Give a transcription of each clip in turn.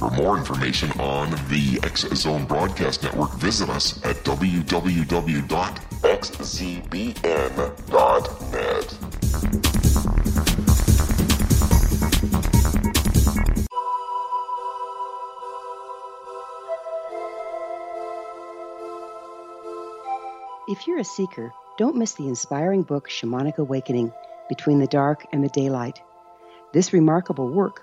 For more information on the X Zone Broadcast Network, visit us at www.xzbn.net. If you're a seeker, don't miss the inspiring book Shamanic Awakening Between the Dark and the Daylight. This remarkable work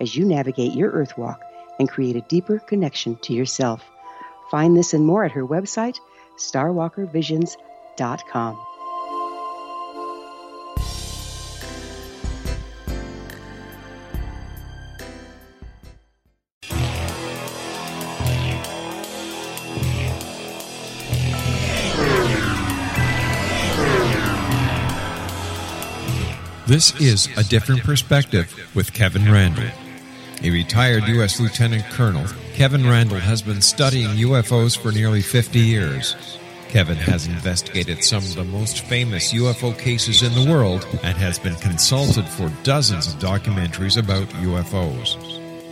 as you navigate your earth walk and create a deeper connection to yourself. Find this and more at her website, starwalkervisions.com. This is A Different Perspective with Kevin Randle. A retired U.S. Lieutenant Colonel, Kevin Randle has been studying UFOs for nearly 50 years. Kevin has investigated some of the most famous UFO cases in the world and has been consulted for dozens of documentaries about UFOs.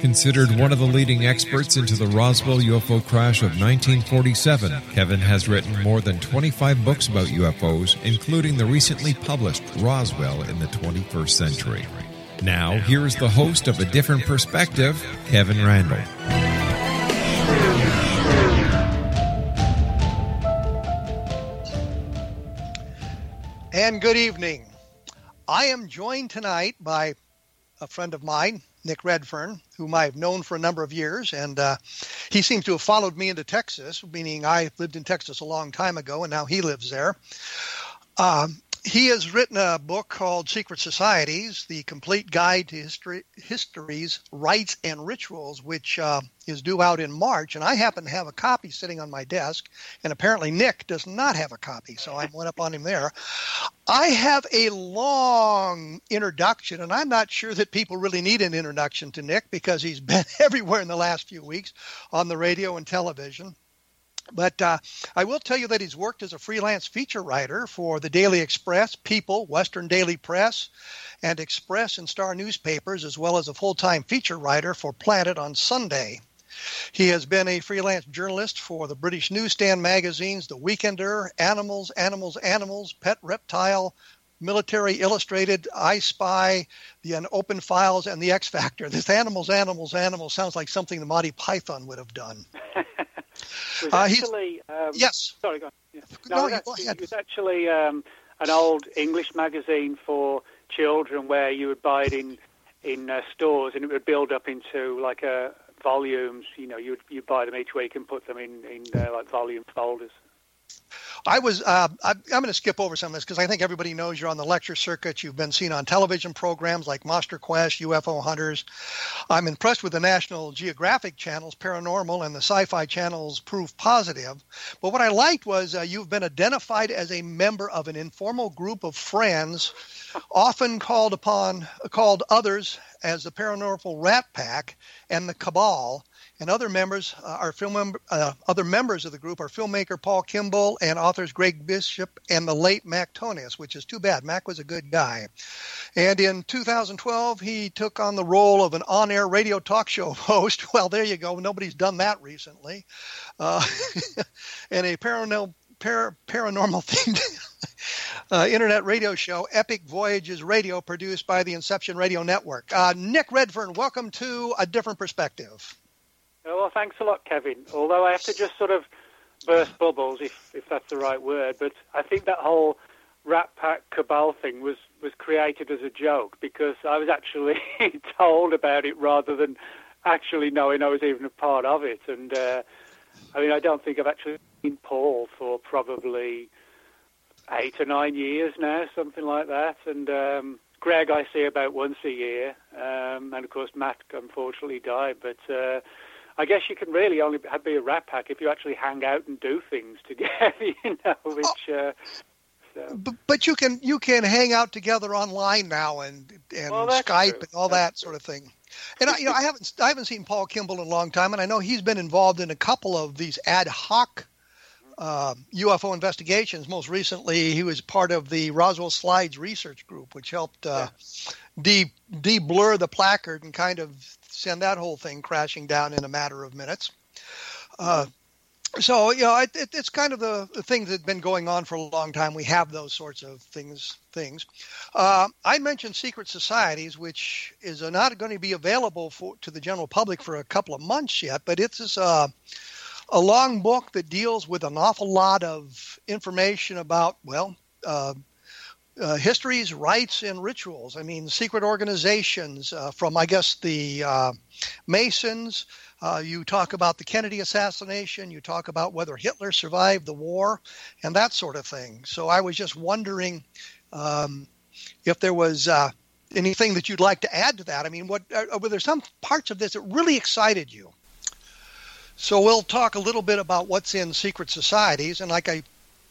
Considered one of the leading experts into the Roswell UFO crash of 1947, Kevin has written more than 25 books about UFOs, including the recently published Roswell in the 21st Century. Now, here's the host of A Different Perspective, Kevin Randle. And good evening. I am joined tonight by a friend of mine, Nick Redfern, whom I've known for a number of years, and uh, he seems to have followed me into Texas, meaning I lived in Texas a long time ago, and now he lives there. Um, he has written a book called Secret Societies: The Complete Guide to History, Histories, Rites, and Rituals, which uh, is due out in March. And I happen to have a copy sitting on my desk, and apparently Nick does not have a copy, so I went up on him there. I have a long introduction, and I'm not sure that people really need an introduction to Nick because he's been everywhere in the last few weeks on the radio and television. But uh, I will tell you that he's worked as a freelance feature writer for the Daily Express, People, Western Daily Press, and Express and Star newspapers, as well as a full time feature writer for Planet on Sunday. He has been a freelance journalist for the British newsstand magazines The Weekender, Animals, Animals, Animals, Pet Reptile, Military Illustrated, Eye-Spy, the Open Files, and the X Factor. This Animals, Animals, Animals sounds like something the Monty Python would have done. was Uh, actually, um, yes. Sorry, go on. Yeah. No, No, it was- ahead. it was actually um, an old English magazine for children where you would buy it in in uh, stores and it would build up into like a volumes. You know, you'd you buy them each week and put them in in uh, like volume folders. I was. Uh, I, I'm going to skip over some of this because I think everybody knows you're on the lecture circuit. You've been seen on television programs like Monster Quest, UFO Hunters. I'm impressed with the National Geographic channels, Paranormal, and the Syfy channels, Proof Positive. But what I liked was uh, you've been identified as a member of an informal group of friends, often called upon called others as the Paranormal Rat Pack and the Cabal. And other members uh, are film uh, other members of the group are filmmaker Paul Kimball and authors Greg Bishop and the late Mac Tonnies, which is too bad. Mac was a good guy. And in 2012, he took on the role of an on-air radio talk show host. Well, there you go. Nobody's done that recently. Uh, and a paranormal par- paranormal themed uh, internet radio show, Epic Voyages Radio, produced by the Inception Radio Network. Uh, Nick Redfern, welcome to A Different Perspective. Oh, well, thanks a lot, Kevin. Although I have to just sort of burst bubbles, if, if that's the right word, but I think that whole Rat Pack Cabal thing was, was created as a joke because I was actually told about it rather than actually knowing I was even a part of it. And uh, I mean, I don't think I've actually seen Paul for probably eight or nine years now, something like that. And um, Greg, I see about once a year, um, and of course Matt unfortunately died. But uh, I guess you can really only be a rat pack if you actually hang out and do things together, you know. Which, uh, so. but, but, you can you can hang out together online now and and well, Skype true. and all that's that sort of thing. And I, you know, I haven't I haven't seen Paul Kimball in a long time, and I know he's been involved in a couple of these ad hoc uh, UFO investigations. Most recently, he was part of the Roswell Slides research group, which helped uh, de de blur the placard and kind of send that whole thing crashing down in a matter of minutes. Uh, so you know, it, it, it's kind of the, the thing that've been going on for a long time. We have those sorts of things. Things. Uh, I mentioned secret societies, which is not going to be available for, to the general public for a couple of months yet, but it's uh, a long book that deals with an awful lot of information about well. Uh, uh, histories, rites, and rituals. I mean, secret organizations uh, from, I guess, the uh, Masons uh, you talk about the Kennedy assassination. You talk about whether Hitler survived the war and that sort of thing. So I was just wondering um, if there was uh, anything that you'd like to add to that. I mean, what uh, were there some parts of this that really excited you? So we'll talk a little bit about what's in secret societies. And like I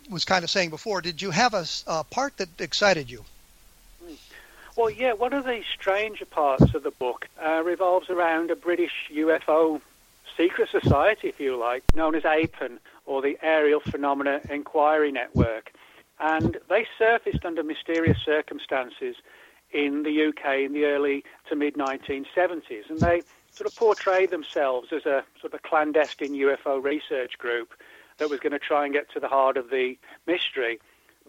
was kind of saying before, did you have a, a part that excited you? Well, yeah, one of the stranger parts of the book uh, revolves around a British UFO secret society, if you like, known as APEN, or the Aerial Phenomena Inquiry Network. And they surfaced under mysterious circumstances in the UK in the early to mid 1970s. And they sort of portrayed themselves as a sort of clandestine UFO research group that was going to try and get to the heart of the mystery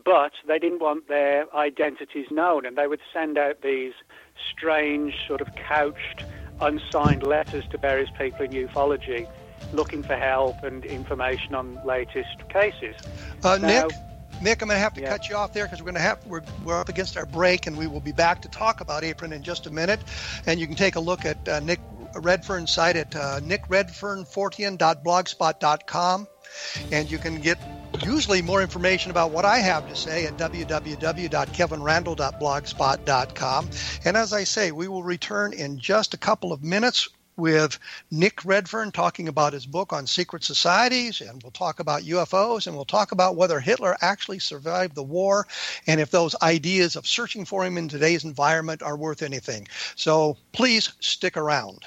but they didn't want their identities known, and they would send out these strange, sort of couched, unsigned letters to various people in ufology looking for help and information on latest cases. Uh, now, Nick, Nick, I'm going to have to yeah. cut you off there because we're going to have we're, we're up against our break, and we will be back to talk about APEN in just a minute. And you can take a look at uh, Nick Redfern's site at uh, nickredfernfortean.blogspot.com, and you can get usually more information about what I have to say at www.kevinrandle.blogspot.com. And as I say, we will return in just a couple of minutes with Nick Redfern talking about his book on secret societies, and we'll talk about UFOs, and we'll talk about whether Hitler actually survived the war, and if those ideas of searching for him in today's environment are worth anything. So please stick around.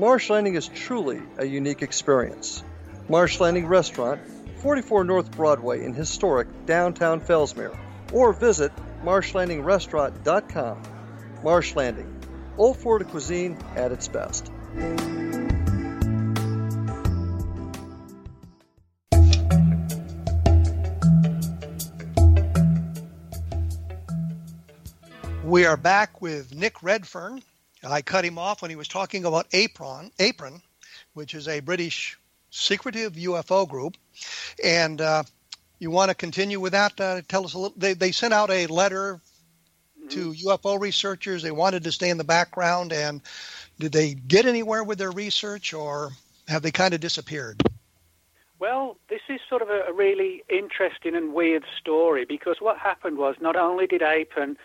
Marsh Landing is truly a unique experience. Marsh Landing Restaurant, 44 North Broadway in historic downtown Fellsmere, or visit marshlandingrestaurant.com. Marsh Landing, Old Florida cuisine at its best. We are back with Nick Redfern. I cut him off when he was talking about APEN, APEN, which is a British secretive UFO group, and uh, you want to continue with that? Uh, tell us a little. They they sent out a letter to UFO researchers. They wanted to stay in the background, and did they get anywhere with their research, or have they kind of disappeared? Well, this is sort of a, a really interesting and weird story because what happened was not only did APEN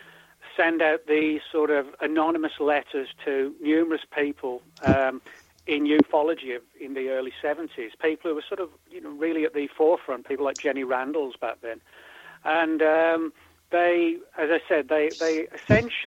send out these sort of anonymous letters to numerous people um, in ufology in the early 70s, people who were sort of, you know, really at the forefront, people like Jenny Randles back then. And um, they, as I said, they, they essentially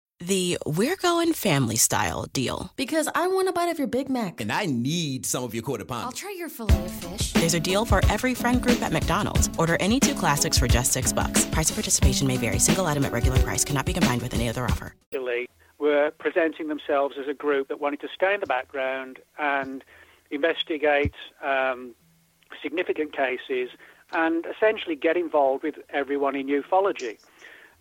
The We're Going Family Style deal. Because I want a bite of your Big Mac. And I need some of your quarter pound. I'll try your filet of fish. There's a deal for every friend group at McDonald's. Order any two classics for just six bucks. Price of participation may vary. Single item at regular price cannot be combined with any other offer were presenting themselves as a group that wanted to stay in the background and investigate um, significant cases and essentially get involved with everyone in ufology.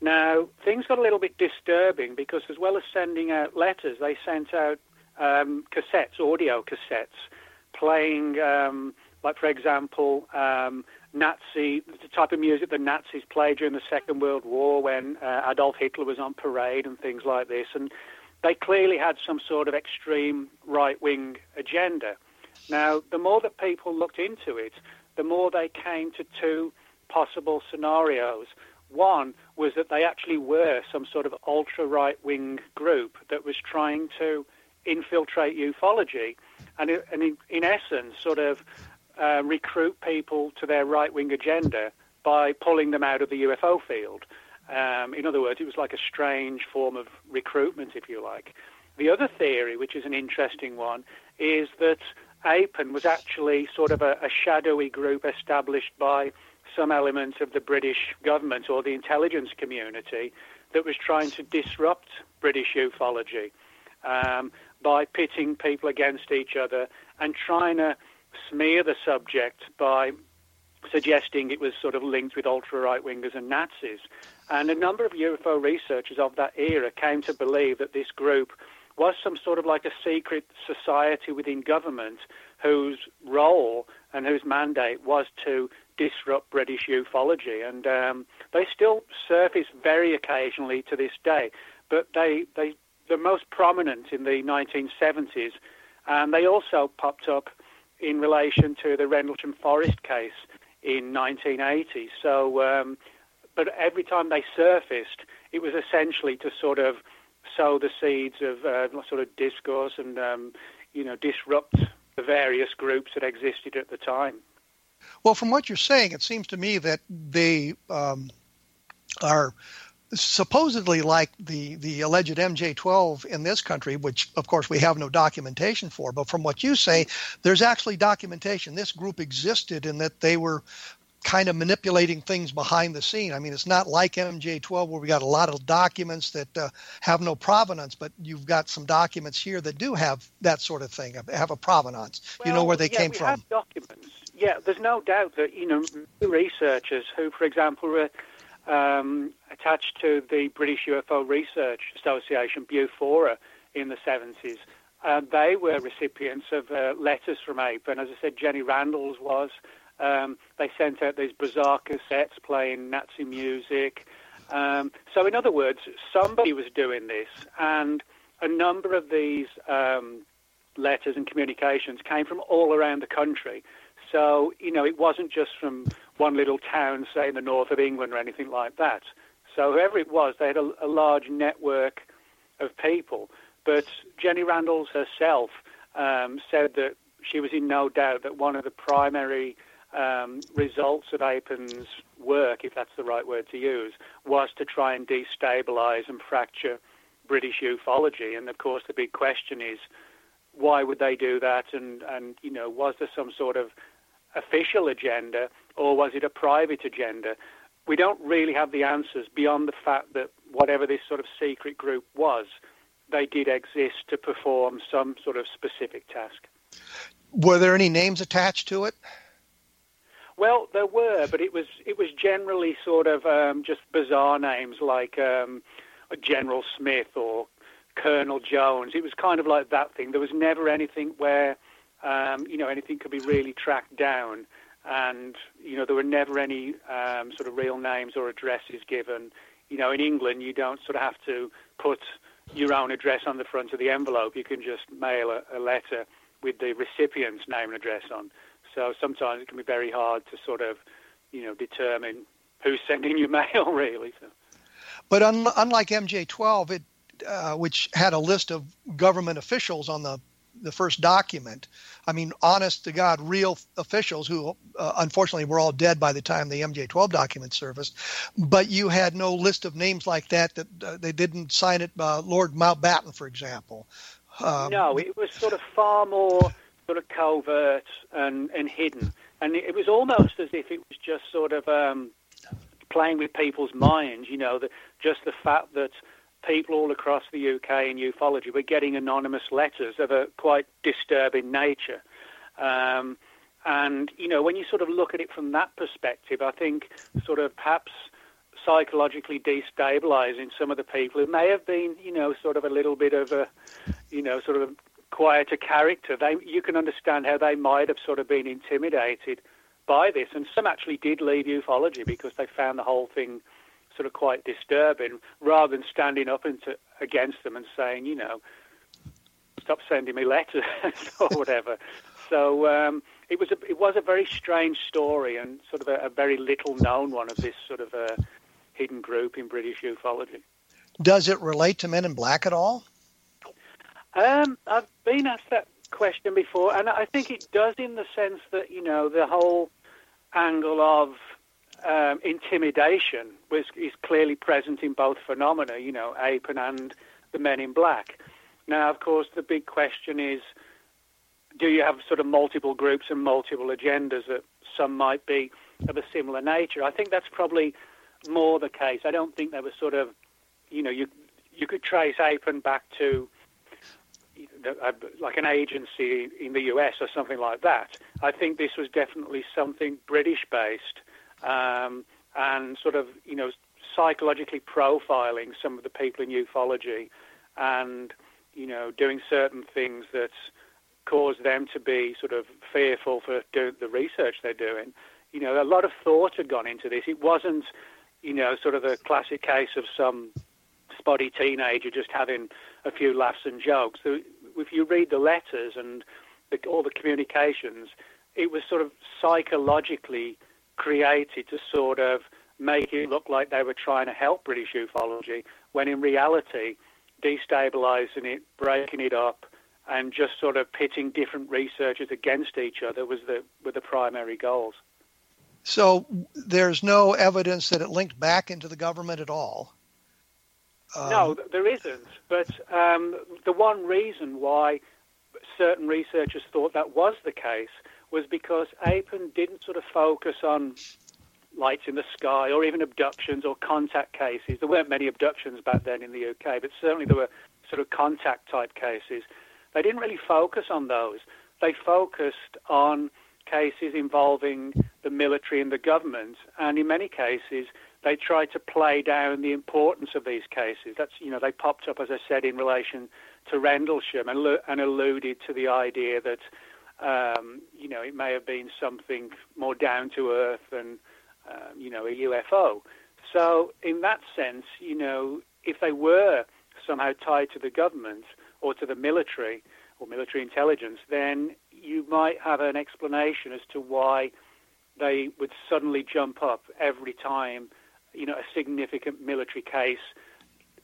Now, things got a little bit disturbing because, as well as sending out letters, they sent out um, cassettes, audio cassettes, playing, um, like, for example, um, Nazi, the type of music the Nazis played during the Second World War when uh, Adolf Hitler was on parade and things like this. And they clearly had some sort of extreme right wing agenda. Now, the more that people looked into it, the more they came to two possible scenarios. One was that they actually were some sort of ultra right wing group that was trying to infiltrate ufology and, and in, in essence, sort of uh, recruit people to their right wing agenda by pulling them out of the UFO field. Um, in other words, it was like a strange form of recruitment, if you like. The other theory, which is an interesting one, is that APEN was actually sort of a, a shadowy group established by some element of the British government or the intelligence community that was trying to disrupt British ufology um, by pitting people against each other and trying to smear the subject by suggesting it was sort of linked with ultra right wingers and Nazis. And a number of UFO researchers of that era came to believe that this group was some sort of like a secret society within government whose role and whose mandate was to disrupt British ufology. And um, they still surface very occasionally to this day. But they, they the most prominent in the 1970s, and they also popped up in relation to the Rendlesham Forest case in 1980. So, um, but every time they surfaced, it was essentially to sort of sow the seeds of uh, sort of discourse and um, you know disrupt the various groups that existed at the time. Well, from what you're saying, it seems to me that they um, are supposedly like the the alleged MJ12 in this country, which of course we have no documentation for. But from what you say, there's actually documentation. This group existed, and that they were kind of manipulating things behind the scene. I mean, it's not like MJ12 where we got a lot of documents that uh, have no provenance, but you've got some documents here that do have that sort of thing, have a provenance. Well, you know where they yeah, came we from. Have documents. Yeah, there's no doubt that you know researchers who, for example, were um, attached to the British UFO Research Association, BUFORA, in the 70s. Uh, they were recipients of uh, letters from APE, and as I said, Jenny Randles was. Um, they sent out these bizarre cassettes playing Nazi music. Um, so, in other words, somebody was doing this, and a number of these um, letters and communications came from all around the country. So, you know, it wasn't just from one little town, say in the north of England or anything like that. So, whoever it was, they had a, a large network of people. But Jenny Randles herself um, said that she was in no doubt that one of the primary um, results of APEN's work, if that's the right word to use, was to try and destabilize and fracture British ufology. And of course, the big question is, why would they do that? And, and you know, was there some sort of official agenda or was it a private agenda? We don't really have the answers beyond the fact that whatever this sort of secret group was, they did exist to perform some sort of specific task. Were there any names attached to it? Well, there were, but it was it was generally sort of um, just bizarre names like um, General Smith or Colonel Jones. It was kind of like that thing. There was never anything where um, you know anything could be really tracked down, and you know there were never any um, sort of real names or addresses given. You know, in England, you don't sort of have to put your own address on the front of the envelope. You can just mail a, a letter with the recipient's name and address on. So sometimes it can be very hard to sort of, you know, determine who's sending you mail, really. So. But un- unlike MJ12, it uh, which had a list of government officials on the the first document. I mean, honest to God, real officials who uh, unfortunately were all dead by the time the MJ12 document surfaced. But you had no list of names like that. That uh, they didn't sign it. Uh, Lord Mountbatten, for example. Um, no, it was sort of far more sort of covert and, and hidden. And it, was almost as if it was just sort of um, playing with people's minds, you know, the, just the fact that people all across the UK in ufology were getting anonymous letters of a quite disturbing nature. Um, and, you know, when you sort of look at it from that perspective, I think sort of perhaps psychologically destabilizing some of the people who may have been, you know, sort of a little bit of a, you know, sort of quieter character, they, you can understand how they might have sort of been intimidated by this. And some actually did leave ufology because they found the whole thing sort of quite disturbing, rather than standing up into, against them and saying, you know, stop sending me letters or whatever. so um, it was a, it was a very strange story and sort of a, a very little known one of this sort of a hidden group in British ufology. Does it relate to Men in Black at all? Um, I've been asked that question before, and I think it does in the sense that you know the whole angle of um, intimidation was is clearly present in both phenomena. You know, Apen and the Men in Black. Now, of course, the big question is: Do you have sort of multiple groups and multiple agendas that some might be of a similar nature? I think that's probably more the case. I don't think there was sort of, you know, you you could trace Apen back to like an agency in the US or something like that. I think this was definitely something British based um, and sort of, you know, psychologically profiling some of the people in ufology and, you know, doing certain things that cause them to be sort of fearful for the research they're doing. You know, a lot of thought had gone into this. It wasn't, you know, sort of a classic case of some spotty teenager just having a few laughs and jokes. If you read the letters and the, all the communications, it was sort of psychologically created to sort of make it look like they were trying to help British ufology, when in reality, destabilizing it, breaking it up, and just sort of pitting different researchers against each other was the were the primary goals. So there's no evidence that it linked back into the government at all. Um, no, there isn't. But um, the one reason why certain researchers thought that was the case was because APEN didn't sort of focus on lights in the sky or even abductions or contact cases. There weren't many abductions back then in the UK, but certainly there were sort of contact type cases. They didn't really focus on those. They focused on cases involving the military and the government, and in many cases, they tried to play down the importance of these cases. That's you know they popped up, as I said, in relation to Rendlesham and, and alluded to the idea that um, you know it may have been something more down to earth and um, you know a UFO. So in that sense, you know, if they were somehow tied to the government or to the military or military intelligence, then you might have an explanation as to why they would suddenly jump up every time, you know, a significant military case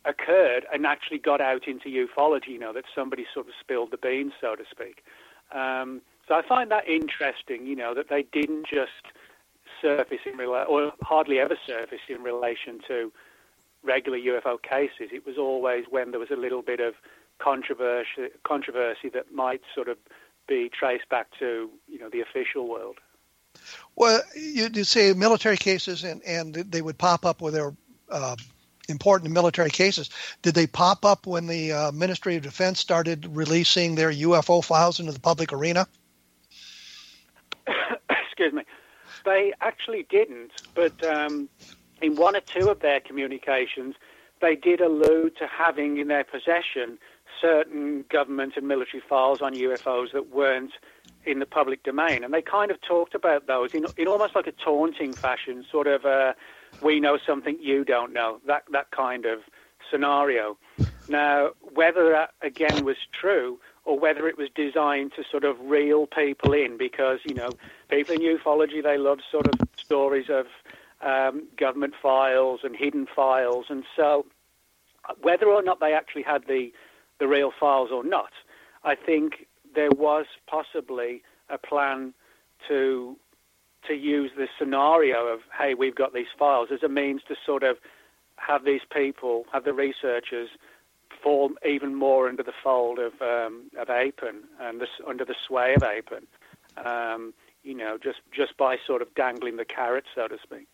occurred and actually got out into ufology, you know, that somebody sort of spilled the beans, so to speak. Um, so I find that interesting, you know, that they didn't just surface in rela- or hardly ever surface in relation to regular UFO cases. It was always when there was a little bit of controversy, controversy that might sort of be traced back to you know the official world. Well, you, you say military cases, and, and they would pop up with their uh, important military cases. Did they pop up when the uh, Ministry of Defense started releasing their UFO files into the public arena? Excuse me. They actually didn't, but um, in one or two of their communications, they did allude to having in their possession certain government and military files on UFOs that weren't in the public domain. And they kind of talked about those in, in almost like a taunting fashion, sort of, uh, we know something you don't know, that, that kind of scenario. Now, whether that again was true or whether it was designed to sort of reel people in, because, you know, people in ufology, they love sort of stories of um, government files and hidden files. And so, whether or not they actually had the the real files or not. I think there was possibly a plan to to use this scenario of hey we've got these files as a means to sort of have these people have the researchers fall even more under the fold of um, of APEN and this, under the sway of APEN. Um, you know, just just by sort of dangling the carrot, so to speak.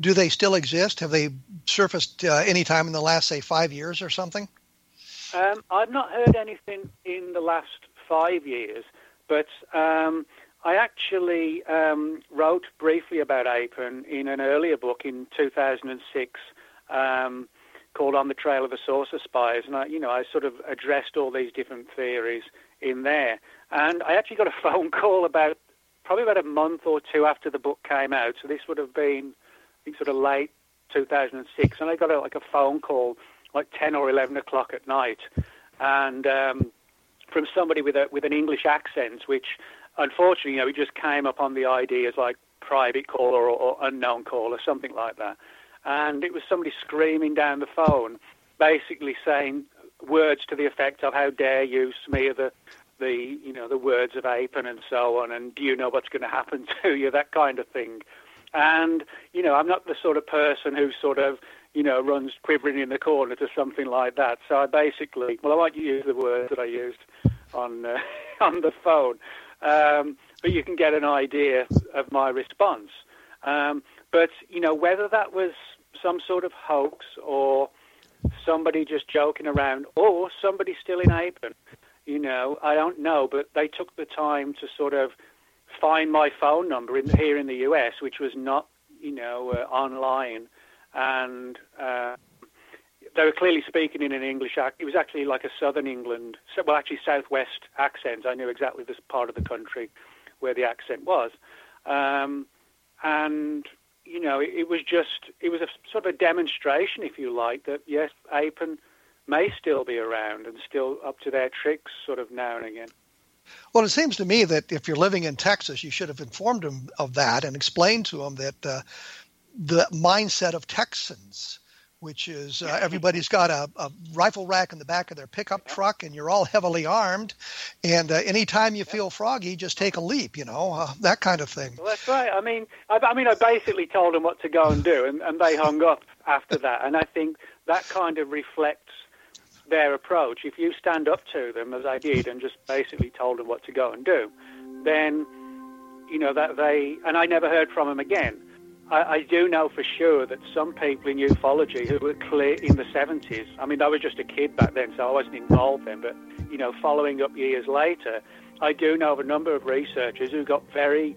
Do they still exist? Have they surfaced uh, any time in the last, say, five years or something? Um, I've not heard anything in the last five years, but um, I actually um, wrote briefly about APEN in an earlier book in 2006 um, called On the Trail of the Saucer Spies, and I, you know, I sort of addressed all these different theories in there. And I actually got a phone call about probably about a month or two after the book came out. So this would have been, I think, sort of late 2006, and I got a, like a phone call like 10 or 11 o'clock at night, and um, from somebody with a with an English accent, which unfortunately, you know, it just came up on the ID as like private caller or, or unknown caller, something like that. And it was somebody screaming down the phone, basically saying words to the effect of "How dare you smear the the you know the words of APEN and so on, and do you know what's going to happen to you?" That kind of thing. And you know, I'm not the sort of person who sort of you know, runs quivering in the corner to something like that. So I basically, well, I won't use the words that I used on uh, on the phone, um, but you can get an idea of my response. Um, but you know, whether that was some sort of hoax or somebody just joking around or somebody still in APEN, you know, I don't know. But they took the time to sort of find my phone number in, here in the US, which was not, you know, uh, online and uh, they were clearly speaking in an English accent. It was actually like a Southern England, well, actually Southwest accent. I knew exactly this part of the country where the accent was, um, and you know, it, it was just it was a sort of a demonstration, if you like, that yes, Apen may still be around and still up to their tricks, sort of now and again. Well, it seems to me that if you're living in Texas, you should have informed them of that and explained to them that uh, the mindset of Texans, which is uh, everybody's got a, a, rifle rack in the back of their pickup truck and you're all heavily armed. And uh, anytime you feel froggy, just take a leap, you know, uh, that kind of thing. Well, that's right. I mean, I, I mean, I basically told them what to go and do, and, and they hung up after that. And I think that kind of reflects their approach, if you stand up to them as I did and just basically told them what to go and do, then you know that they and I never heard from them again. I, I do know for sure that some people in ufology who were clear in the 70s. I mean, I was just a kid back then, so I wasn't involved then. But you know, following up years later, I do know of a number of researchers who got very,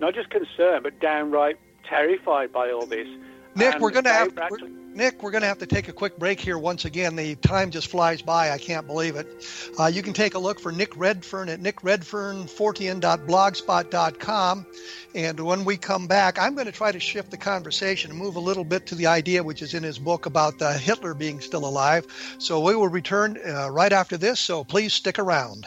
not just concerned, but downright terrified by all this. Nick, and we're going to have. Nick, we're going to have to take a quick break here once again. The time just flies by. I can't believe it. Uh, you can take a look for Nick Redfern at nickredfernfortean.blogspot.com. And when we come back, I'm going to try to shift the conversation and move a little bit to the idea which is in his book about uh, Hitler being still alive. So we will return uh, right after this, so please stick around.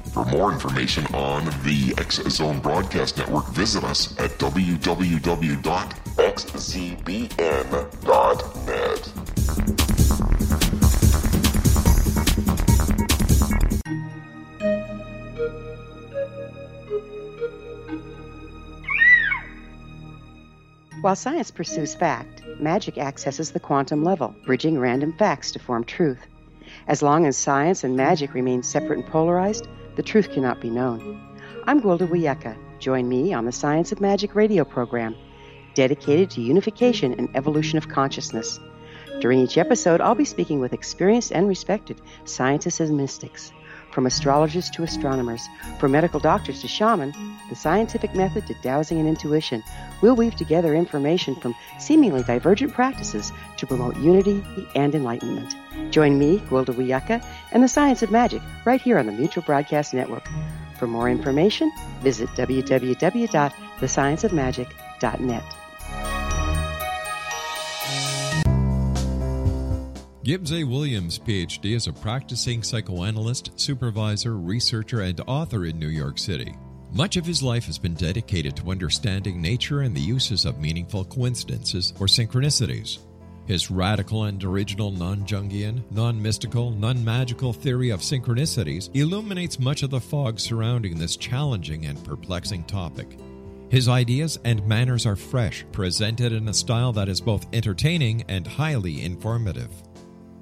For more information on the X Zone Broadcast Network, visit us at www.xzbn.net. While science pursues fact, magic accesses the quantum level, bridging random facts to form truth. As long as science and magic remain separate and polarized, the truth cannot be known. I'm Gwilda Wiyaka. Join me on the Science of Magic radio program, dedicated to unification and evolution of consciousness. During each episode, I'll be speaking with experienced and respected scientists and mystics. From astrologers to astronomers, from medical doctors to shaman, the scientific method to dowsing and intuition, we'll weave together information from seemingly divergent practices to promote unity and enlightenment. Join me, Gwilda Wiyaka, and the Science of Magic right here on the Mutual Broadcast Network. For more information, visit www.thescienceofmagic.net. Gibbs A. Williams, PhD, is a practicing psychoanalyst, supervisor, researcher, and author in New York City. Much of his life has been dedicated to understanding nature and the uses of meaningful coincidences or synchronicities. His radical and original non Jungian, non mystical, non magical theory of synchronicities illuminates much of the fog surrounding this challenging and perplexing topic. His ideas and manners are fresh, presented in a style that is both entertaining and highly informative.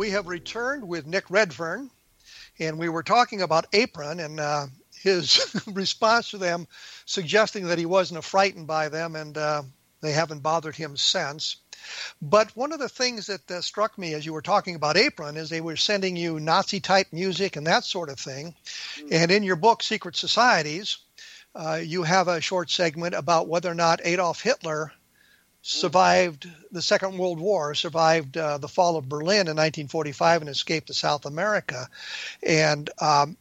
We have returned with Nick Redfern, and we were talking about APEN and uh, his response to them, suggesting that he wasn't frightened by them and uh, they haven't bothered him since. But one of the things that uh, struck me as you were talking about APEN is they were sending you Nazi type music and that sort of thing. Mm-hmm. And in your book, Secret Societies, uh, you have a short segment about whether or not Adolf Hitler survived the Second World War, survived uh, the fall of Berlin in 1945, and escaped to South America. And um,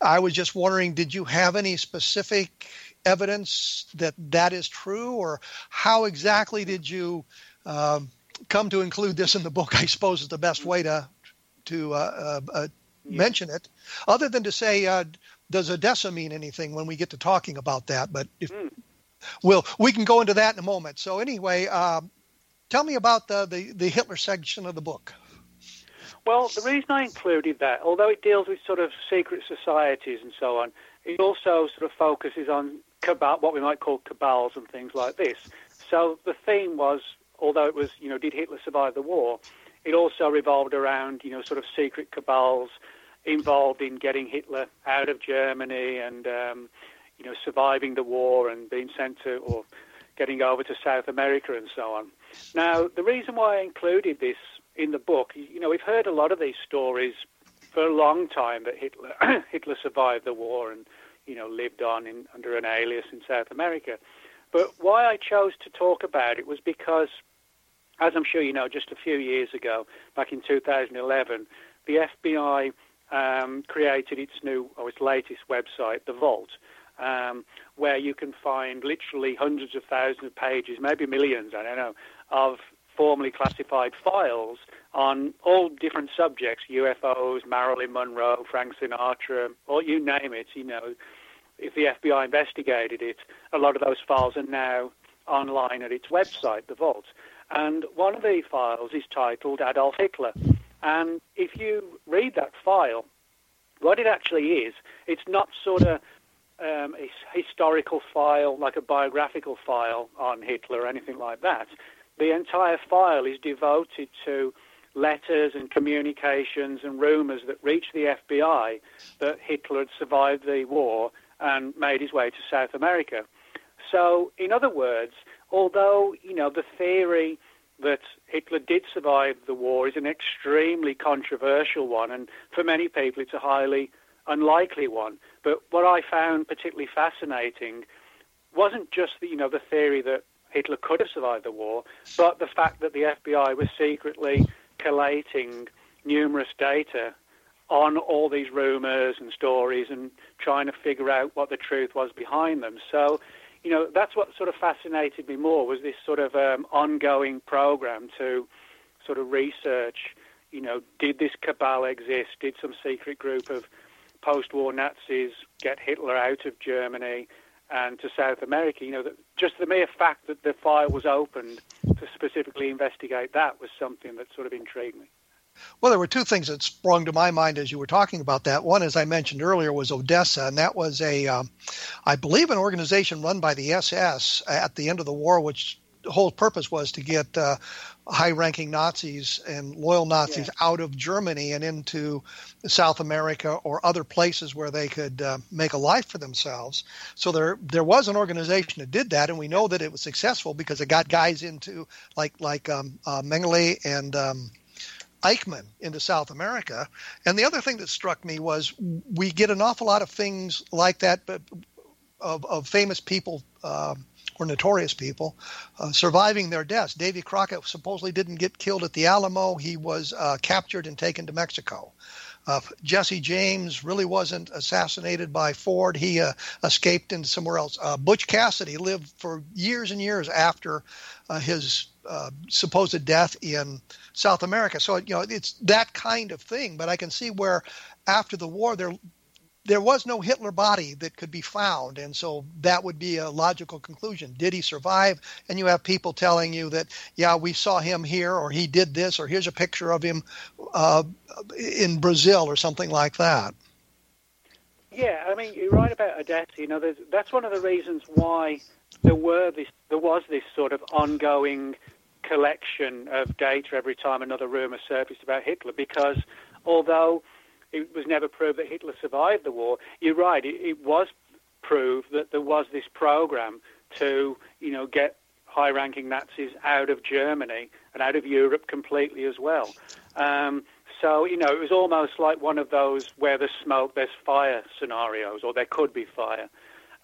I was just wondering, did you have any specific evidence that that is true, or how exactly did you um, come to include this in the book? I suppose is the best way to to uh, uh, uh mention it, other than to say, uh, does Odessa mean anything when we get to talking about that? But if, mm. We'll we can go into that in a moment. So anyway, um, tell me about the, the the Hitler section of the book. Well, the reason I included that, although it deals with sort of secret societies and so on, it also sort of focuses on cabal, what we might call cabals and things like this. So the theme was, although it was, you know, did Hitler survive the war? It also revolved around, you know, sort of secret cabals involved in getting Hitler out of Germany and, um, you know, surviving the war and being sent to or getting over to South America and so on. Now, the reason why I included this in the book, you know, we've heard a lot of these stories for a long time that Hitler Hitler survived the war and you know lived on in, under an alias in South America. But why I chose to talk about it was because, as I'm sure you know, just a few years ago, back in 2011, the FBI um, created its new or its latest website, The Vault. Um, where you can find literally hundreds of thousands of pages, maybe millions, I don't know, of formally classified files on all different subjects UFOs, Marilyn Monroe, Frank Sinatra, or you name it. You know, if the FBI investigated it, a lot of those files are now online at its website, the Vault. And one of the files is titled Adolf Hitler. And if you read that file, what it actually is, it's not sort of um, a historical file, like a biographical file on Hitler or anything like that the entire file is devoted to letters and communications and rumors that reached the FBI that Hitler had survived the war and made his way to South America. So, in other words, although, you know, the theory that Hitler did survive the war is an extremely controversial one, and for many people it's a highly unlikely one. But what I found particularly fascinating wasn't just the, you know, the theory that Hitler could have survived the war, but the fact that the FBI was secretly collating numerous data on all these rumors and stories and trying to figure out what the truth was behind them. So, you know, that's what sort of fascinated me more was this sort of um, ongoing program to sort of research, you know, did this cabal exist? Did some secret group of post-war Nazis get Hitler out of Germany? and to South America. You know, that just the mere fact that the file was opened to specifically investigate that was something that sort of intrigued me. Well, there were two things that sprung to my mind as you were talking about that. One, as I mentioned earlier, was Odessa, and that was a, um, I believe, an organization run by the SS at the end of the war, which whole purpose was to get uh, high-ranking Nazis and loyal Nazis yeah. out of Germany and into South America or other places where they could uh, make a life for themselves. So there there was an organization that did that, and we know that it was successful because it got guys into like like um, uh, Mengele and um, Eichmann into South America. And the other thing that struck me was we get an awful lot of things like that, but of, of famous people uh, or notorious people uh, surviving their deaths. Davy Crockett supposedly didn't get killed at the Alamo; he was uh, captured and taken to Mexico. Uh, Jesse James really wasn't assassinated by Ford. He uh, escaped into somewhere else. Uh, Butch Cassidy lived for years and years after uh, his uh, supposed death in South America. So you know it's that kind of thing. But I can see where after the war there there was no Hitler body that could be found, and so that would be a logical conclusion. Did he survive? And you have people telling you that, yeah, we saw him here, or he did this, or here's a picture of him uh, in Brazil, or something like that. Yeah, I mean, you're right about Odessa. You know, that's one of the reasons why there were this, there was this sort of ongoing collection of data every time another rumor surfaced about Hitler, because although it was never proved that Hitler survived the war. You're right. It, it was proved that there was this program to, you know, get high-ranking Nazis out of Germany and out of Europe completely as well. Um, so, you know, it was almost like one of those where there's smoke, there's fire scenarios, or there could be fire.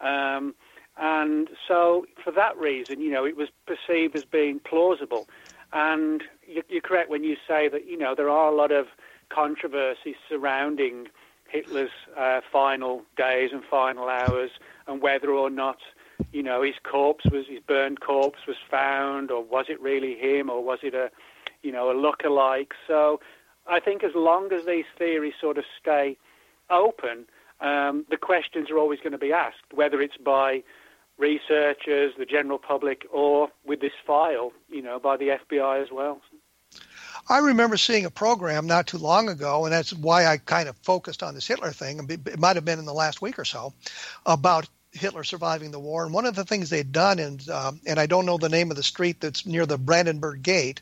Um, and so, for that reason, you know, it was perceived as being plausible. And you're correct when you say that, you know, there are a lot of controversy surrounding Hitler's uh, final days and final hours and whether or not you know his corpse was his burned corpse was found or was it really him or was it a you know a look-alike. So I think as long as these theories sort of stay open um, the questions are always going to be asked whether it's by researchers the general public or with this file you know by the FBI as well I remember seeing a program not too long ago, and that's why I kind of focused on this Hitler thing. It might have been in the last week or so about Hitler surviving the war. And one of the things they'd done, and um, and I don't know the name of the street that's near the Brandenburg Gate,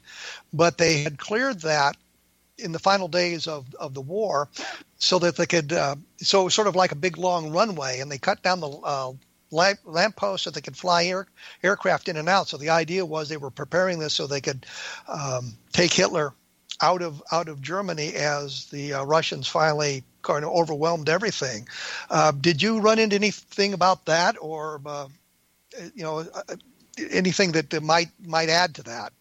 but they had cleared that in the final days of, of the war so that they could uh, so it was sort of like a big long runway and they cut down the uh, lamp, lampposts so they could fly air, aircraft in and out. So the idea was they were preparing this so they could um, take Hitler out of out of Germany as the uh, Russians finally kind of overwhelmed everything. Uh, did you run into anything about that, or uh, you know uh, anything that might might add to that?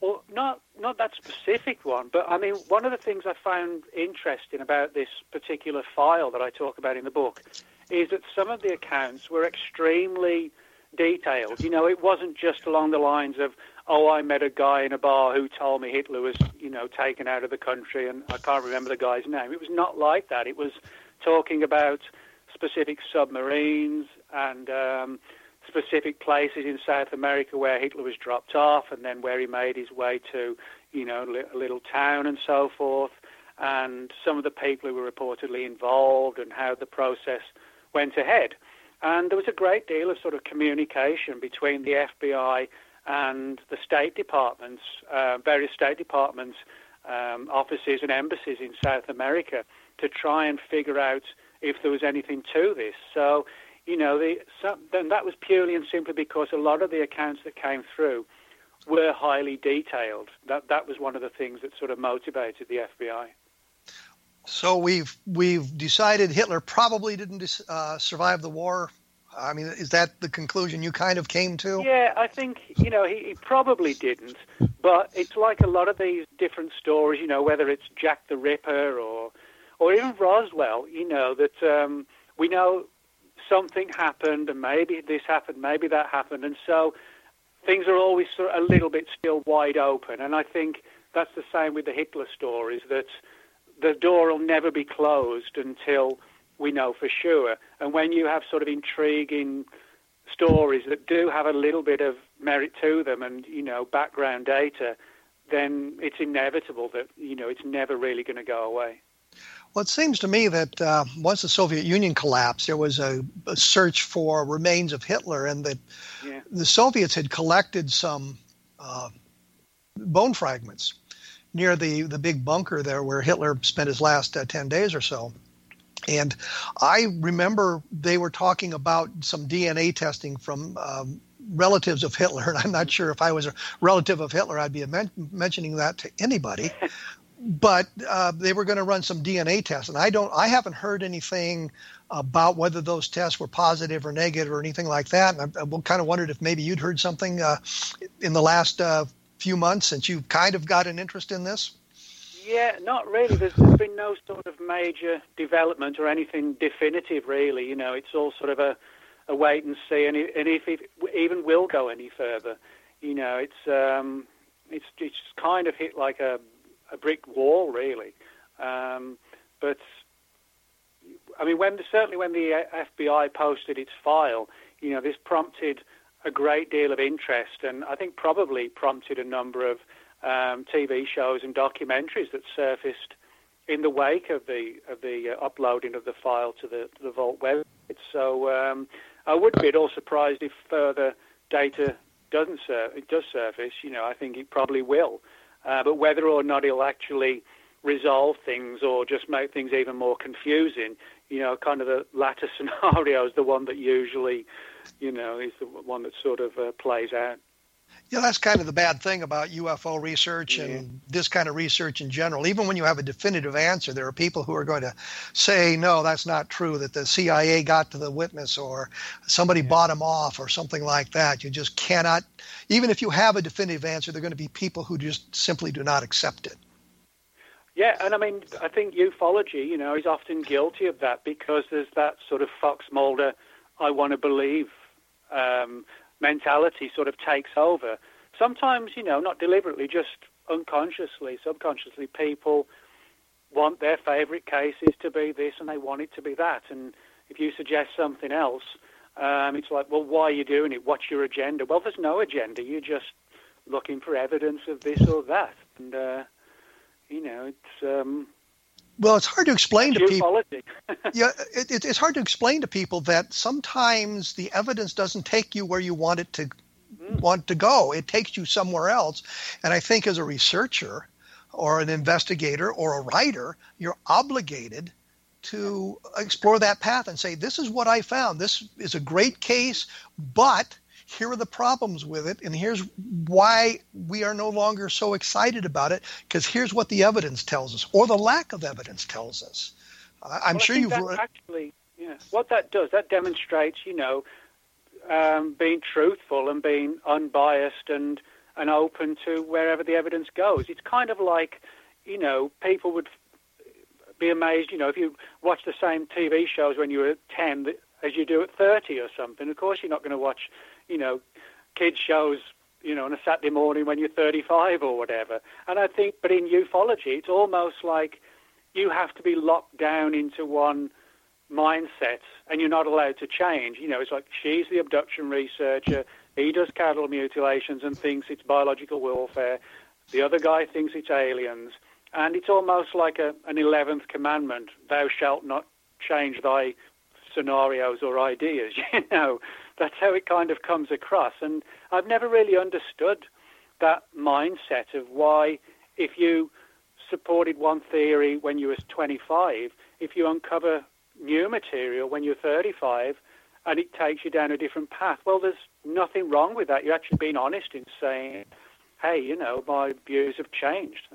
Well, not not that specific one, but I mean, one of the things I found interesting about this particular file that I talk about in the book is that some of the accounts were extremely detailed. You know, it wasn't just along the lines of, oh, I met a guy in a bar who told me Hitler was, you know, taken out of the country and I can't remember the guy's name. It was not like that. It was talking about specific submarines and um, specific places in South America where Hitler was dropped off and then where he made his way to, you know, a little town and so forth. And some of the people who were reportedly involved and how the process went ahead. And there was a great deal of sort of communication between the FBI and the State Departments, uh, various State Departments, um, offices and embassies in South America to try and figure out if there was anything to this. So, you know, the, then that was purely and simply because a lot of the accounts that came through were highly detailed. That that was one of the things that sort of motivated the FBI. So we've we've decided Hitler probably didn't uh, survive the war. I mean, is that the conclusion you kind of came to? Yeah, I think you know he, he probably didn't. But it's like a lot of these different stories. You know, whether it's Jack the Ripper or or even Roswell. You know that um, we know something happened, and maybe this happened, maybe that happened, and so things are always sort of a little bit still wide open. And I think that's the same with the Hitler stories. That the door will never be closed until we know for sure. And when you have sort of intriguing stories that do have a little bit of merit to them and, you know, background data, then it's inevitable that, you know, it's never really going to go away. Well, it seems to me that uh, once the Soviet Union collapsed, there was a, a search for remains of Hitler, and that yeah. the Soviets had collected some uh, bone fragments near the, the big bunker there where Hitler spent his last uh, 10 days or so. And I remember they were talking about some DNA testing from um, relatives of Hitler, and I'm not sure if I was a relative of Hitler, I'd be men- mentioning that to anybody. but uh, they were going to run some DNA tests, and I don't, I haven't heard anything about whether those tests were positive or negative or anything like that. And I, I kind of wondered if maybe you'd heard something uh, in the last uh, few months since you kind of got an interest in this. Yeah, not really. There's, there's been no sort of major development or anything definitive, really. You know, it's all sort of a, a wait and see, and, and if it even will go any further, you know, it's um, it's it's kind of hit like a a brick wall, really. Um, but I mean, when certainly when the FBI posted its file, you know, this prompted a great deal of interest, and I think probably prompted a number of um, TV shows and documentaries that surfaced in the wake of the of the uh, uploading of the file to the to the Vault website. So um, I wouldn't be at all surprised if further data doesn't sur- it does surface. You know, I think it probably will. Uh, but whether or not it'll actually resolve things or just make things even more confusing, you know, kind of the latter scenario is the one that usually, you know, is the one that sort of uh, plays out. Yeah, that's kind of the bad thing about UFO research and yeah. this kind of research in general. Even when you have a definitive answer, there are people who are going to say, no, that's not true, that the CIA got to the witness or somebody yeah. bought him off or something like that. You just cannot, even if you have a definitive answer, there are going to be people who just simply do not accept it. Yeah, and I mean, I think ufology, you know, is often guilty of that because there's that sort of Fox Mulder, I want to believe um, mentality sort of takes over. Sometimes, you know, not deliberately, just unconsciously, subconsciously, people want their favourite cases to be this and they want it to be that. And if you suggest something else, um, it's like, well, why are you doing it? What's your agenda? Well, there's no agenda. You're just looking for evidence of this or that. And, uh, you know, it's. Um, well, it's hard to explain to people. yeah, it, it, it's hard to explain to people that sometimes the evidence doesn't take you where you want it to mm. want to go. It takes you somewhere else. And I think as a researcher or an investigator or a writer, you're obligated to explore that path and say, "This is what I found. This is a great case, but." Here are the problems with it, and here's why we are no longer so excited about it, because here's what the evidence tells us, or the lack of evidence tells us. I'm well, sure you've read... actually, yeah. What that does, that demonstrates, you know, um, being truthful and being unbiased and and open to wherever the evidence goes. It's kind of like, you know, people would be amazed, you know, if you watch the same TV shows when you were 10 as you do at 30 or something. Of course, you're not going to watch you know, kids shows, you know, on a Saturday morning when you're 35 or whatever. And I think, but in ufology, it's almost like you have to be locked down into one mindset and you're not allowed to change. You know, it's like she's the abduction researcher, he does cattle mutilations and thinks it's biological warfare. The other guy thinks it's aliens. And it's almost like a, an 11th commandment thou shalt not change thy scenarios or ideas, you know that's how it kind of comes across. And I've never really understood that mindset of why, if you supported one theory when you were 25, if you uncover new material when you're 35 and it takes you down a different path, well, there's nothing wrong with that. You're actually being honest in saying, hey, you know, my views have changed.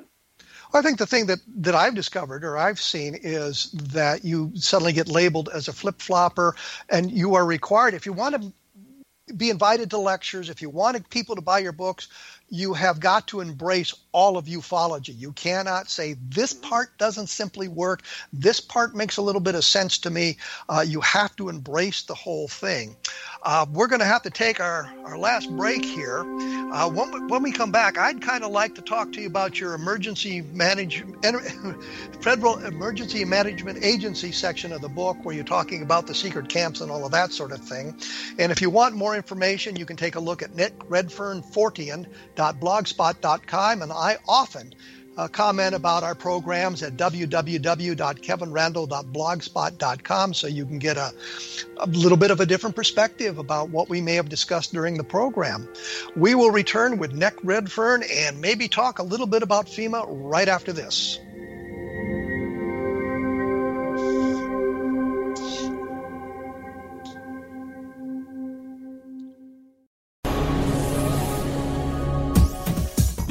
Well, I think the thing that, that I've discovered or I've seen is that you suddenly get labeled as a flip flopper, and you are required, if you want to be invited to lectures, if you want people to buy your books, you have got to embrace all of ufology. You cannot say this part doesn't simply work. This part makes a little bit of sense to me. Uh, you have to embrace the whole thing. Uh, we're going to have to take our, our last break here. Uh, when, when we come back, I'd kind of like to talk to you about your emergency management, federal emergency management agency section of the book, where you're talking about the secret camps and all of that sort of thing. And if you want more information, you can take a look at Nick Redfern Fortean www.blogspot.com. And I often uh, comment about our programs at www.kevinrandle.blogspot.com so you can get a, a little bit of a different perspective about what we may have discussed during the program. We will return with Nick Redfern and maybe talk a little bit about FEMA right after this.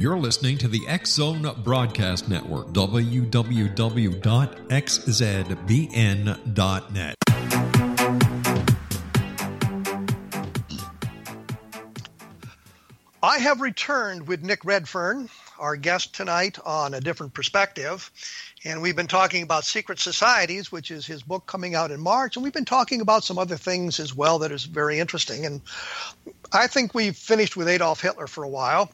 You're listening to the X Zone Broadcast Network, www.xzbn.net. I have returned with Nick Redfern, our guest tonight, on a different perspective. And we've been talking about Secret Societies, which is his book coming out in March. And we've been talking about some other things as well that is very interesting. And I think we've finished with Adolf Hitler for a while.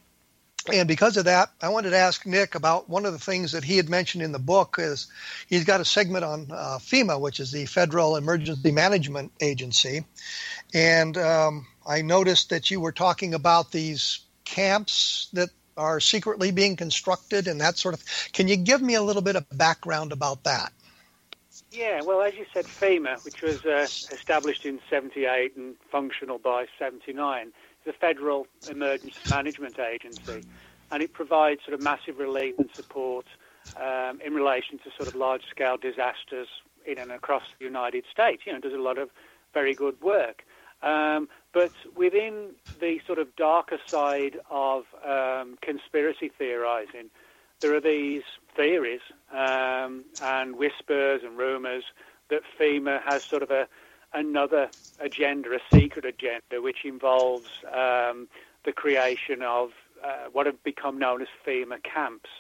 And because of that, I wanted to ask Nick about one of the things that he had mentioned in the book is he's got a segment on uh, FEMA, which is the Federal Emergency Management Agency. And um, I noticed that you were talking about these camps that are secretly being constructed and that sort of. Can you give me a little bit of background about that? Yeah, well, as you said, FEMA, which was uh, established in 78 and functional by 79, the Federal Emergency Management Agency, and it provides sort of massive relief and support um, in relation to sort of large-scale disasters in and across the United States. You know, does a lot of very good work. Um, but within the sort of darker side of um, conspiracy theorizing, there are these theories um, and whispers and rumors that FEMA has sort of a another agenda, a secret agenda, which involves um, the creation of uh, what have become known as FEMA camps.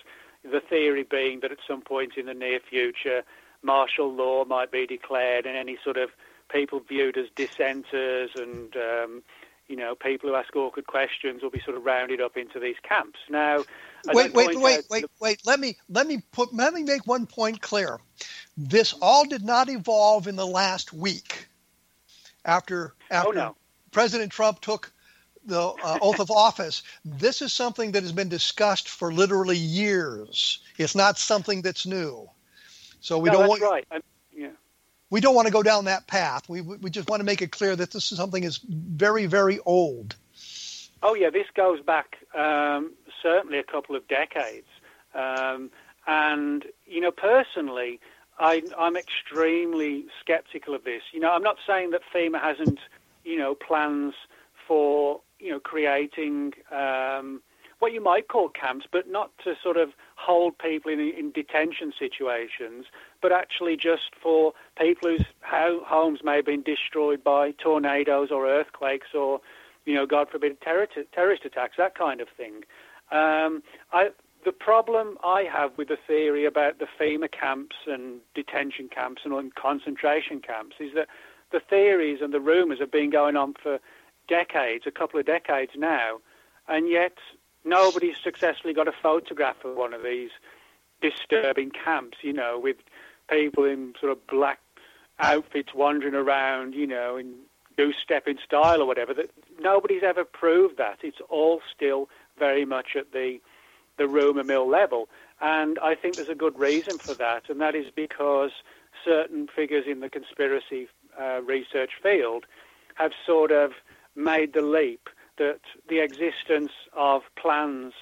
The theory being that at some point in the near future, martial law might be declared, and any sort of people viewed as dissenters and um, you know people who ask awkward questions will be sort of rounded up into these camps. Now, wait, wait, wait, wait, wait. Let me let me put let me make one point clear. This all did not evolve in the last week after after oh, no. President Trump took the uh, oath of office. This is something that has been discussed for literally years. It's not something that's new. So we no, don't want right. I'm, yeah. We don't want to go down that path. We we just want to make it clear that this is something is very very old. Oh yeah, this goes back um, certainly a couple of decades, um, and you know personally. I, I'm extremely skeptical of this. You know, I'm not saying that FEMA hasn't, you know, plans for, you know, creating um, what you might call camps, but not to sort of hold people in, in detention situations, but actually just for people whose homes may have been destroyed by tornadoes or earthquakes or, you know, God forbid, terror, terrorist attacks, that kind of thing. Um, I, the problem I have with the theory about the FEMA camps and detention camps and concentration camps is that the theories and the rumours have been going on for decades, a couple of decades now, and yet nobody's successfully got a photograph of one of these disturbing camps, you know, with people in sort of black outfits wandering around, you know, in goose stepping style or whatever. That nobody's ever proved that. It's all still very much at the the rumour mill level. And I think there's a good reason for that, and that is because certain figures in the conspiracy uh, research field have sort of made the leap that the existence of plans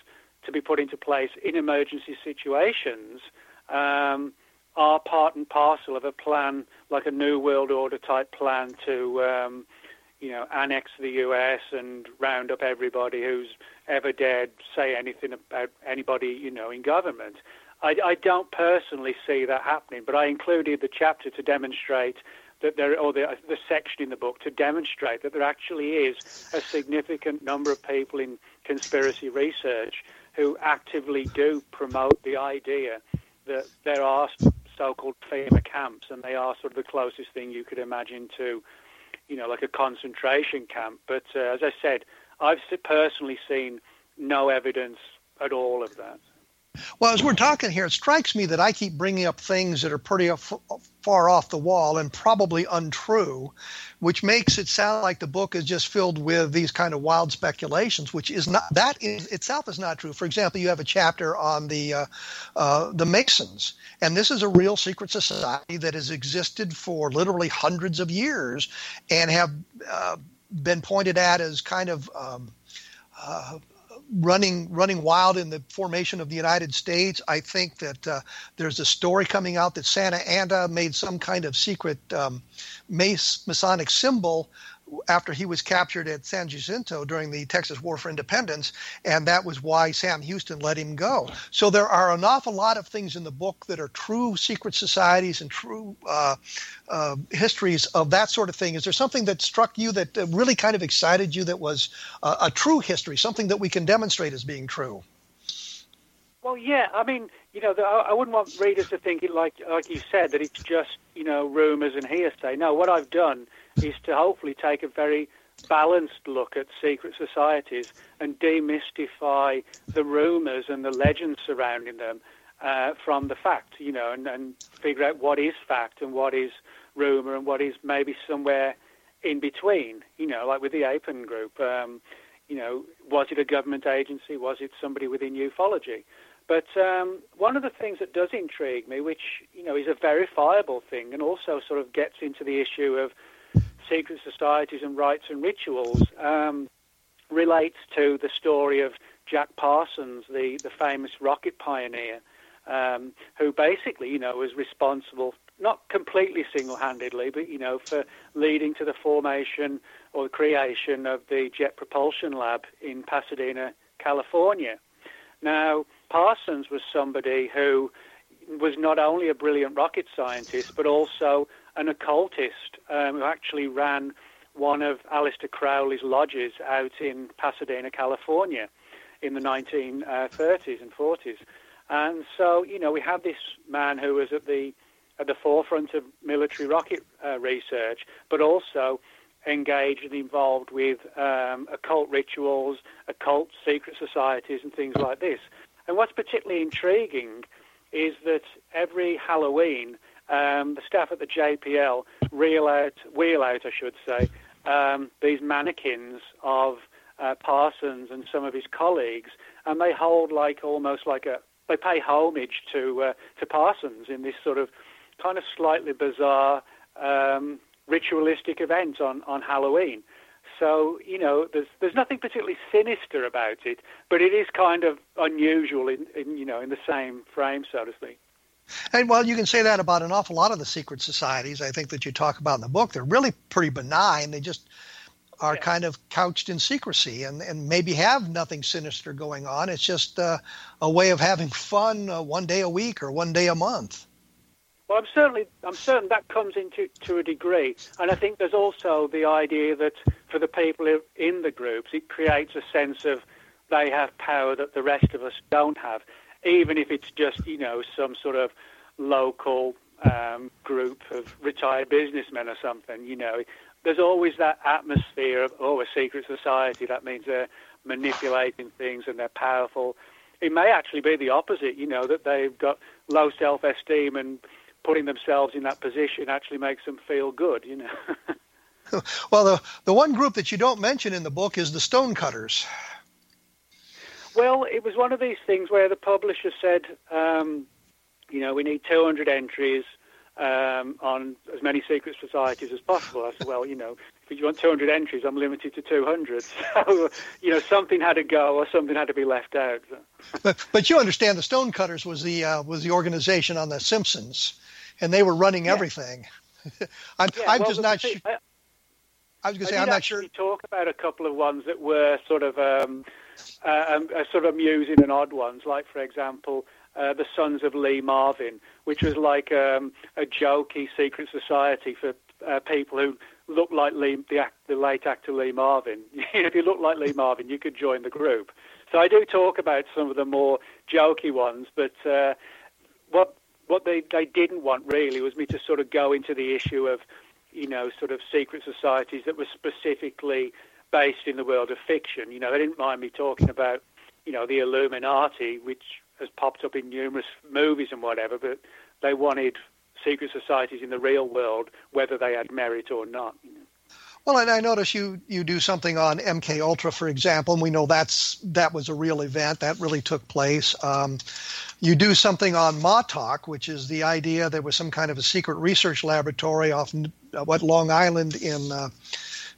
to be put into place in emergency situations um, are part and parcel of a plan, like a New World Order type plan to, um, you know, annex the U.S. and round up everybody who's ever dared say anything about anybody, you know, in government. I, I don't personally see that happening, but I included the chapter to demonstrate that there, or the, the section in the book to demonstrate that there actually is a significant number of people in conspiracy research who actively do promote the idea that there are so-called FEMA camps, and they are sort of the closest thing you could imagine to, you know, like a concentration camp. But uh, as I said, I've personally seen no evidence at all of that. Well, as we're talking here, it strikes me that I keep bringing up things that are pretty far off the wall and probably untrue, which makes it sound like the book is just filled with these kind of wild speculations, which is not that is, itself is not true. For example, you have a chapter on the uh, uh, the Masons, and this is a real secret society that has existed for literally hundreds of years and have uh, been pointed at as kind of um, uh, running running wild in the formation of the United States. I think that uh, there's a story coming out that Santa Anna made some kind of secret um, Masonic symbol after he was captured at San Jacinto during the Texas War for Independence, and that was why Sam Houston let him go. So there are an awful lot of things in the book that are true secret societies and true uh, uh, histories of that sort of thing. Is there something that struck you that really kind of excited you that was uh, a true history, something that we can demonstrate as being true? Well, yeah. I mean, you know, I wouldn't want readers to think it like like you said that it's just you know rumors and hearsay. No, what I've done is to hopefully take a very balanced look at secret societies and demystify the rumors and the legends surrounding them uh, from the fact, you know, and, and figure out what is fact and what is rumor and what is maybe somewhere in between, you know, like with the APEN group. Um, you know, was it a government agency? Was it somebody within ufology? But um, one of the things that does intrigue me, which you know is a verifiable thing, and also sort of gets into the issue of secret societies and rites and rituals, um, relates to the story of Jack Parsons, the the famous rocket pioneer, um, who basically you know was responsible not completely single-handedly, but you know for leading to the formation or the creation of the Jet Propulsion Lab in Pasadena, California. Now Parsons was somebody who was not only a brilliant rocket scientist, but also an occultist um, who actually ran one of Aleister Crowley's lodges out in Pasadena, California in the 1930s and 40s. And so, you know, we have this man who was at the at the forefront of military rocket uh, research, but also engaged and involved with um, occult rituals, occult secret societies, and things like this. And what's particularly intriguing is that every Halloween, um, the staff at the JPL reel out, wheel out, I should say, um, these mannequins of uh, Parsons and some of his colleagues, and they hold like almost like a they pay homage to uh, to Parsons in this sort of kind of slightly bizarre um, ritualistic event on on Halloween. So you know, there's there's nothing particularly sinister about it, but it is kind of unusual in, in you know in the same frame, so to speak. And well, you can say that about an awful lot of the secret societies. I think that you talk about in the book. They're really pretty benign. They just are yeah. kind of couched in secrecy and, and maybe have nothing sinister going on. It's just uh, a way of having fun uh, one day a week or one day a month. Well, I'm certainly I'm certain that comes into to a degree, and I think there's also the idea that for the people in the groups, it creates a sense of they have power that the rest of us don't have, even if it's just you know some sort of local um, group of retired businessmen or something. You know, there's always that atmosphere of oh a secret society. That means they're manipulating things and they're powerful. It may actually be the opposite. You know that they've got low self-esteem and putting themselves in that position actually makes them feel good, you know. well, the the one group that you don't mention in the book is the Stonecutters. Well, it was one of these things where the publisher said, um, you know, we need 200 entries um, on as many secret societies as possible. I said, well, you know, if you want 200 entries, I'm limited to 200. So, you know, something had to go or something had to be left out. but, but you understand the Stonecutters was the uh, was the organization on The Simpsons and they were running yeah. everything. I'm, yeah, I'm well, just not sure. I, I was going to say I'm not sure. Talk about a couple of ones that were sort of um, uh, um, uh, sort of amusing and odd ones, like for example. Uh, the Sons of Lee Marvin, which was like um, a jokey secret society for uh, people who looked like Lee, the, act, the late actor Lee Marvin. if you look like Lee Marvin, you could join the group. So I do talk about some of the more jokey ones, but uh, what what they, they didn't want really was me to sort of go into the issue of, you know, sort of secret societies that were specifically based in the world of fiction. You know, they didn't mind me talking about, you know, the Illuminati, which has popped up in numerous movies and whatever, but they wanted secret societies in the real world, whether they had merit or not. Well, and I notice you you do something on MK Ultra, for example, and we know that's that was a real event that really took place. Um, you do something on Montauk, which is the idea there was some kind of a secret research laboratory off uh, what Long Island in uh,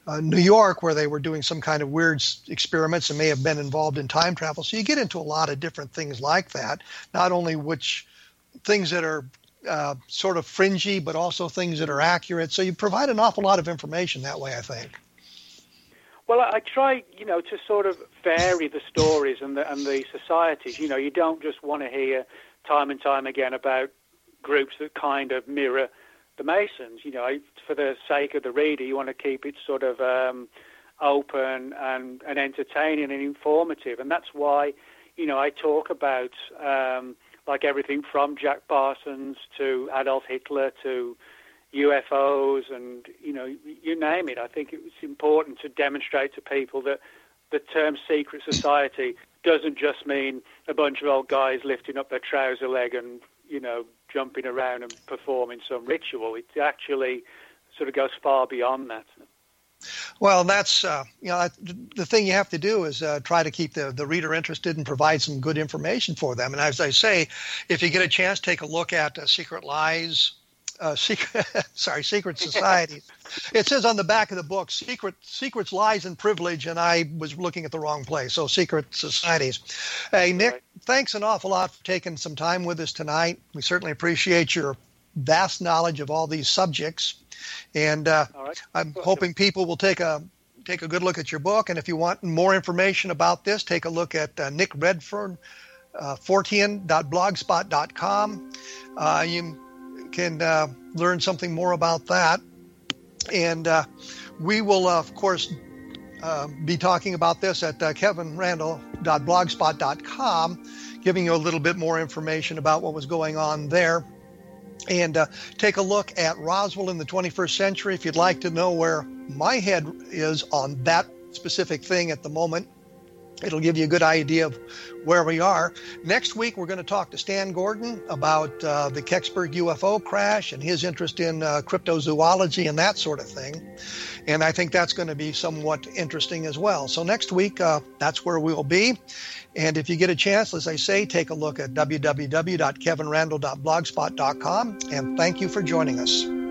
uh, New York where they were doing some kind of weird experiments and may have been involved in time travel. So you get into a lot of different things like that. Not only which things that are uh, sort of fringy, but also things that are accurate. So you provide an awful lot of information that way, I think. Well, I try, you know, to sort of vary the stories and the and the societies. You know, you don't just want to hear time and time again about groups that kind of mirror the Masons. You know, for the sake of the reader, you want to keep it sort of um, open and, and entertaining and informative, and that's why, you know, I talk about. Um, like everything from Jack Parsons to Adolf Hitler to, UFOs and you know you name it. I think it's important to demonstrate to people that the term secret society doesn't just mean a bunch of old guys lifting up their trouser leg and you know jumping around and performing some ritual. It actually sort of goes far beyond that. Well, that's uh, you know the thing you have to do is uh, try to keep the, the reader interested and provide some good information for them. And as I say, if you get a chance, take a look at uh, Secret Lies, uh, secret sorry, Secret Societies. it says on the back of the book, Secret Secrets, Lies, and Privilege, and I was looking at the wrong place. So Secret Societies. Hey Nick, right. thanks an awful lot for taking some time with us tonight. We certainly appreciate your vast knowledge of all these subjects. And uh, right. I'm hoping people will take a take a good look at your book. And if you want more information about this, take a look at uh, Nick Redfern, uh, fortean.blogspot.com. Uh, you can uh, learn something more about that. And uh, we will, uh, of course, uh, be talking about this at uh, kevinrandle.blogspot.com, giving you a little bit more information about what was going on there and take a look at Roswell in the 21st century if you'd like to know where my head is on that specific thing at the moment. It'll give you a good idea of where we are. Next week, we're going to talk to Stan Gordon about uh, the Kecksburg UFO crash and his interest in uh, cryptozoology and that sort of thing. And I think that's going to be somewhat interesting as well. So next week, uh, that's where we'll be. And if you get a chance, as I say, take a look at www.kevinrandle.blogspot.com. And thank you for joining us.